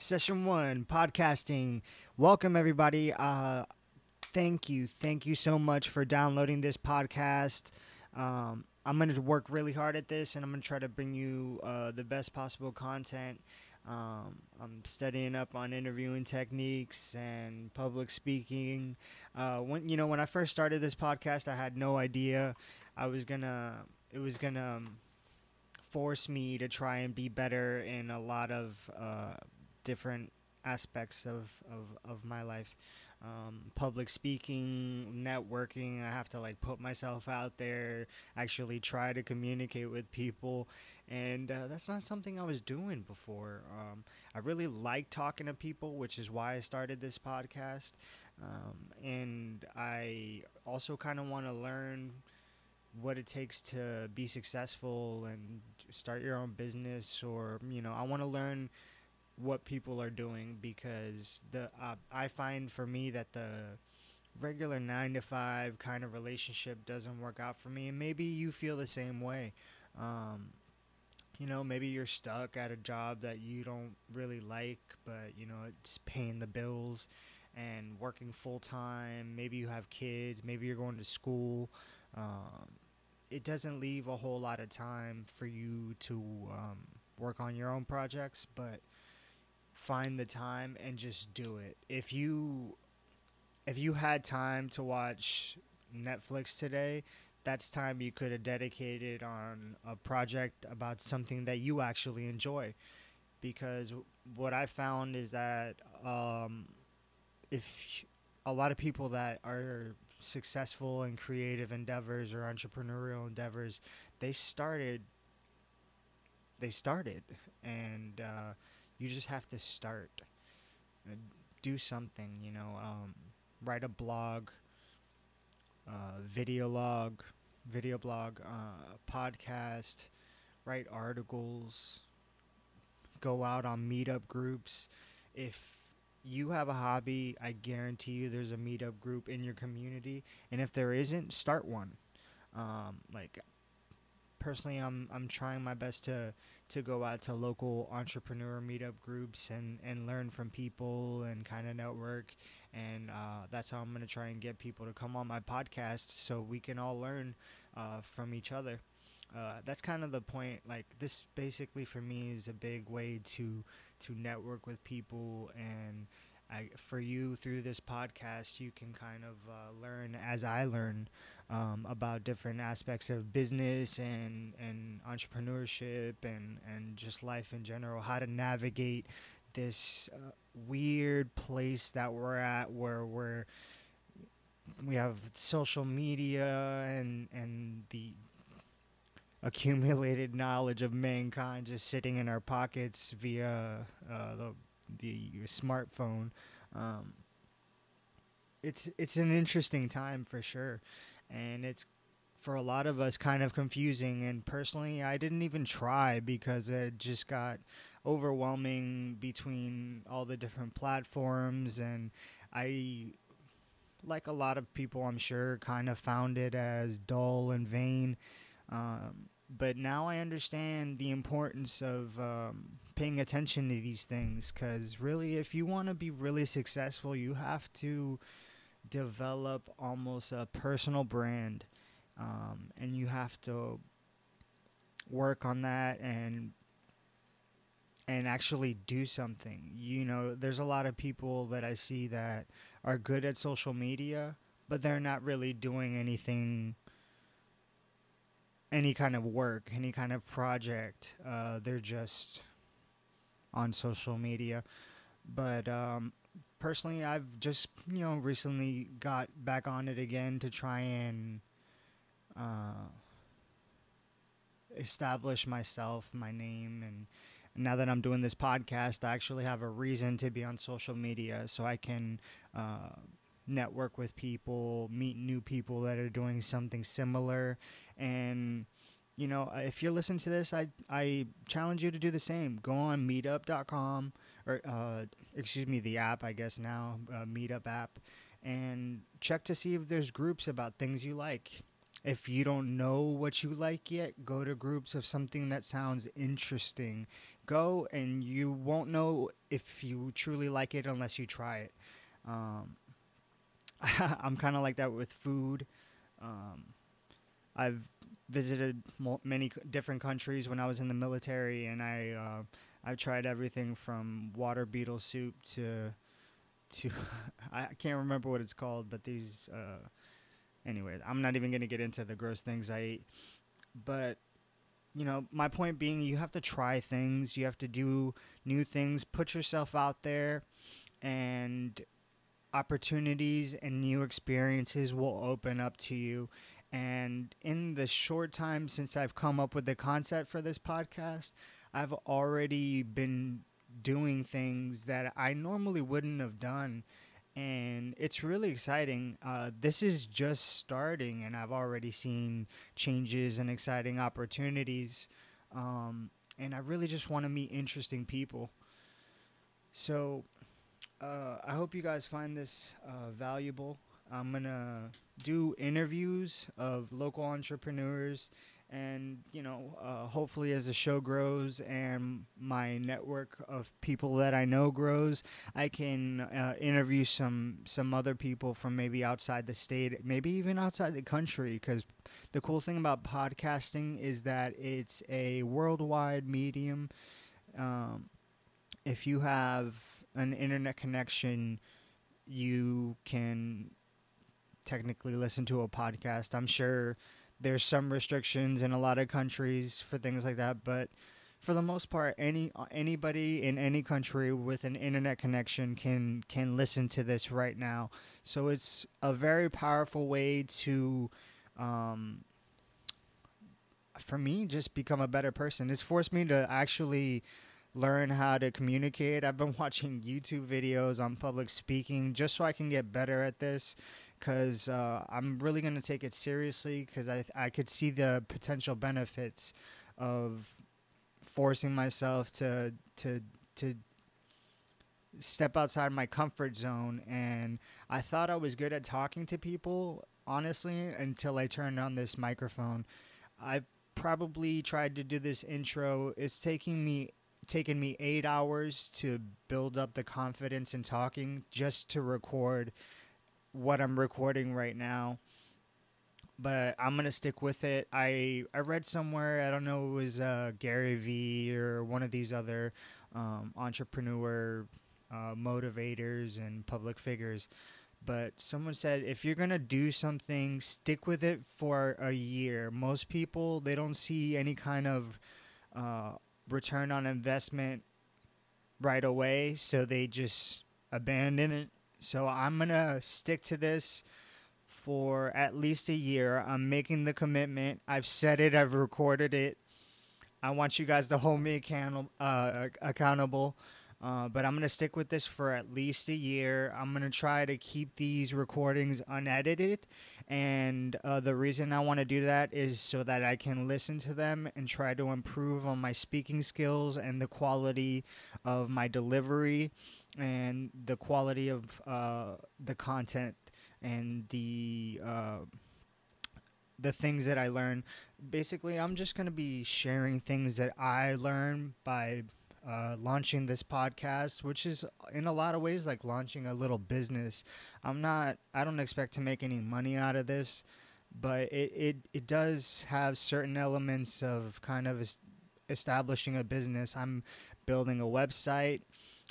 Session one, podcasting. Welcome, everybody. Uh, thank you. Thank you so much for downloading this podcast. Um, I'm going to work really hard at this and I'm going to try to bring you uh, the best possible content. Um, I'm studying up on interviewing techniques and public speaking. Uh, when you know when I first started this podcast, I had no idea I was gonna. It was gonna um, force me to try and be better in a lot of uh, different aspects of, of, of my life. Um, public speaking, networking. I have to like put myself out there, actually try to communicate with people, and uh, that's not something I was doing before. Um, I really like talking to people, which is why I started this podcast, um, and I also kind of want to learn what it takes to be successful and start your own business or you know i want to learn what people are doing because the uh, i find for me that the regular 9 to 5 kind of relationship doesn't work out for me. And maybe you feel the same way. Um, you know maybe you're stuck at a job that you don't really like but you know it's paying the bills and working full time maybe you have kids. Maybe you're going to school. Um, it doesn't leave a whole lot of time for you to um, work on your own projects, but find the time and just do it. If you if you had time to watch Netflix today, that's time you could have dedicated on a project about something that you actually enjoy. Because what I found is that um, if a lot of people that are successful in creative endeavors or entrepreneurial endeavors, they started. They started, and uh, you just have to start. Uh, do something, you know. Um, write a blog, uh, video log, video blog, uh, podcast, write articles, go out on meetup groups. If you have a hobby, I guarantee you there's a meetup group in your community, and if there isn't, start one. Um, like personally, I'm I'm trying my best to to go out to local entrepreneur meetup groups and and learn from people and kind of network, and uh, that's how I'm gonna try and get people to come on my podcast so we can all learn uh, from each other. Uh, that's kind of the point. Like this, basically for me is a big way to to network with people, and I, for you through this podcast, you can kind of uh, learn as I learn um, about different aspects of business and and entrepreneurship and and just life in general, how to navigate this uh, weird place that we're at, where we're we have social media and and the accumulated knowledge of mankind just sitting in our pockets via uh, the the smartphone. Um, it's it's an interesting time for sure, and it's for a lot of us kind of confusing. And personally, I didn't even try because it just got overwhelming between all the different platforms, and I. Like a lot of people, I'm sure, kind of found it as dull and vain um, but now I understand the importance of um, paying attention to these things because really, if you want to be really successful, you have to develop almost a personal brand um, and you have to work on that and and actually do something. You know, there's a lot of people that I see that are good at social media, but they're not really doing anything any kind of work, any kind of project. Uh, they're just on social media. But um, personally, I've just you know recently got back on it again to try and uh, establish myself, my name, and now that I'm doing this podcast, I actually have a reason to be on social media so I can. Uh, network with people, meet new people that are doing something similar, and you know, if you're listening to this, I I challenge you to do the same. Go on Meetup.com or uh, excuse me, the app I guess now, uh, Meetup app, and check to see if there's groups about things you like. if you don't know what you like yet, go to groups of something that sounds interesting. Go and you won't know if you truly like it unless you try it. Um, I'm kind of like that with food. Um, I've visited many different countries when I was in the military, and I uh, I've tried everything from water beetle soup to to I can't remember what it's called, but these. Uh, anyway, I'm not even gonna get into the gross things I eat, but you know, my point being, you have to try things, you have to do new things, put yourself out there, and opportunities and new experiences will open up to you. And in the short time since I've come up with the concept for this podcast, I've already been doing things that I normally wouldn't have done. And it's really exciting. Uh, this is just starting, and I've already seen changes and exciting opportunities. Um, and I really just want to meet interesting people. So uh, I hope you guys find this uh, valuable. I'm gonna do interviews of local entrepreneurs, and you know, uh, hopefully, as the show grows and my network of people that I know grows, I can uh, interview some some other people from maybe outside the state, maybe even outside the country. Because the cool thing about podcasting is that it's a worldwide medium. Um, if you have an internet connection, you can technically listen to a podcast. I'm sure there's some restrictions in a lot of countries for things like that, but for the most part, any anybody in any country with an internet connection can can listen to this right now. So it's a very powerful way to, um, for me, just become a better person. It's forced me to actually learn how to communicate. I've been watching YouTube videos on public speaking just so I can get better at this because uh, I'm really going to take it seriously because I, I could see the potential benefits of forcing myself to, to, to step outside my comfort zone. And I thought I was good at talking to people, honestly, until I turned on this microphone. I probably tried to do this intro. It's taking me taken me eight hours to build up the confidence in talking just to record what I'm recording right now. But I'm gonna stick with it. I I read somewhere I don't know it was uh, Gary Vee or one of these other um, entrepreneur uh, motivators and public figures. But someone said if you're gonna do something, stick with it for a year. Most people they don't see any kind of uh, return on investment right away, so they just abandon it. So I'm going to stick to this for at least a year. I'm making the commitment. I've said it, I've recorded it. I want you guys to hold me account- uh, accountable. Uh, but I'm going to stick with this for at least a year. I'm going to try to keep these recordings unedited. And uh, the reason I want to do that is so that I can listen to them and try to improve on my speaking skills and the quality of my delivery and the quality of uh, the content and the uh, the things that I learn. Basically, I'm just going to be sharing things that I learn by uh, launching this podcast, which is in a lot of ways like launching a little business. I'm not, I don't expect to make any money out of this, but it, it, it does have certain elements of kind of es- establishing a business. I'm building a website.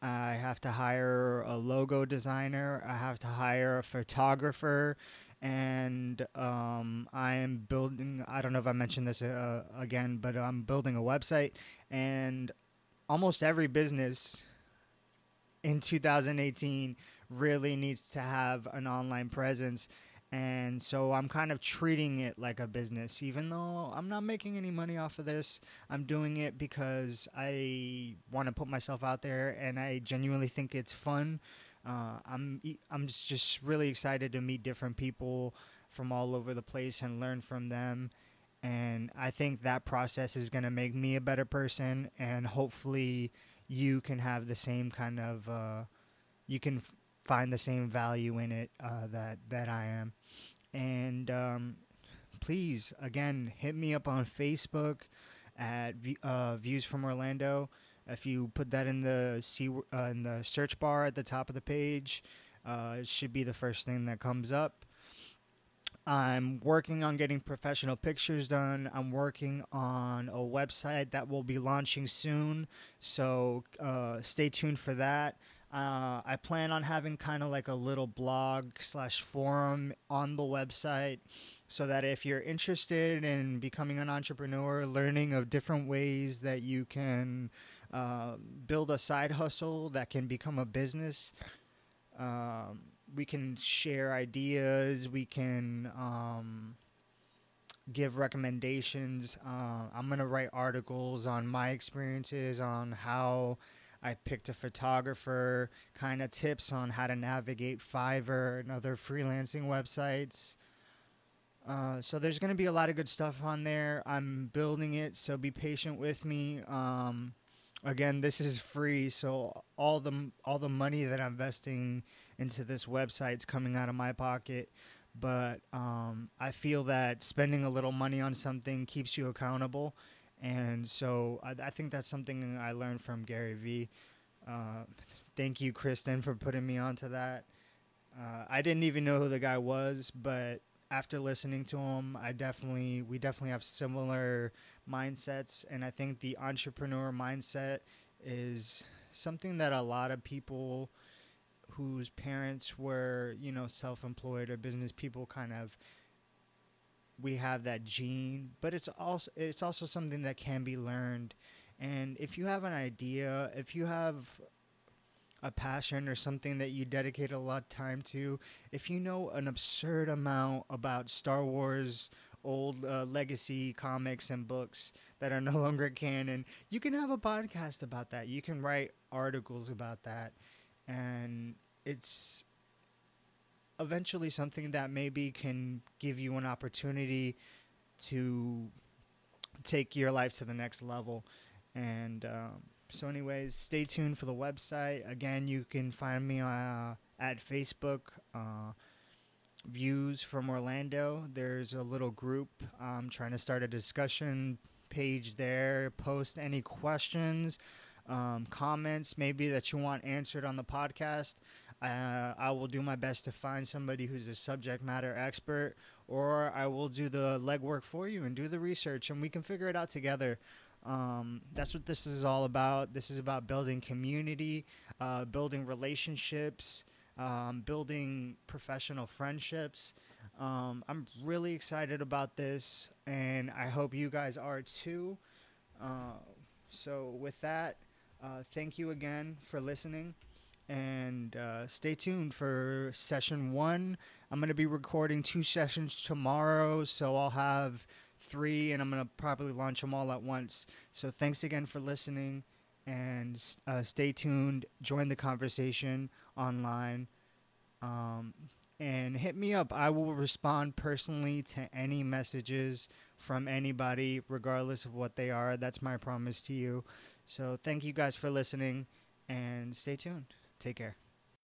I have to hire a logo designer. I have to hire a photographer and um, I am building. I don't know if I mentioned this uh, again, but I'm building a website, and almost every business in 2018 really needs to have an online presence. And so I'm kind of treating it like a business, even though I'm not making any money off of this. I'm doing it because I want to put myself out there, and I genuinely think it's fun. Uh, I'm I'm just really excited to meet different people from all over the place and learn from them and I think that process is going to make me a better person, and hopefully, you can have the same kind of, uh, you can f- find the same value in it uh, that that I am, and um, please again hit me up on Facebook at uh, Views from Orlando. If you put that in the see uh, in the search bar at the top of the page, uh, it should be the first thing that comes up. I'm working on getting professional pictures done. I'm working on a website that will be launching soon, so uh, stay tuned for that. Uh, I plan on having kind of like a little blog slash forum on the website so that if you're interested in becoming an entrepreneur, learning of different ways that you can uh, build a side hustle that can become a business, um, we can share ideas, we can um, give recommendations. Uh, I'm going to write articles on my experiences on how I picked a photographer, kind of tips on how to navigate Fiverr and other freelancing websites. Uh, so there's going to be a lot of good stuff on there. I'm building it, so be patient with me. Um, again, this is free, so all the all the money that I'm investing into this website is coming out of my pocket. But um, I feel that spending a little money on something keeps you accountable, and so I, I think that's something I learned from Gary Vee. Uh, thank you, Kristen, for putting me onto that. Uh, I didn't even know who the guy was, but after listening to him, I definitely we definitely have similar mindsets, and I think the entrepreneur mindset is something that a lot of people whose parents were you know self-employed or business people kind of we have that gene, but it's also it's also something that can be learned. And if you have an idea, if you have a passion or something that you dedicate a lot of time to, if you know an absurd amount about Star Wars old uh, legacy comics and books that are no longer canon, you can have a podcast about that. You can write articles about that. And it's eventually something that maybe can give you an opportunity to take your life to the next level. And um, so, anyways, stay tuned for the website. Again, you can find me uh, at Facebook. Uh, views from Orlando. There's a little group. Trying to start a discussion page there. Post any questions, um, comments, maybe that you want answered on the podcast. Uh, I will do my best to find somebody who's a subject matter expert, or I will do the legwork for you and do the research, and we can figure it out together. Um, that's what this is all about. This is about building community, uh, building relationships, um, building professional friendships. Um, I'm really excited about this, and I hope you guys are too. Uh, so, with that, uh, thank you again for listening and uh, stay tuned for session one. I'm going to be recording two sessions tomorrow, so I'll have three, and I'm going to probably launch them all at once. So thanks again for listening, and uh, stay tuned. Join the conversation online. Um, and hit me up. I will respond personally to any messages from anybody, regardless of what they are. That's my promise to you. So, thank you guys for listening and stay tuned. Take care.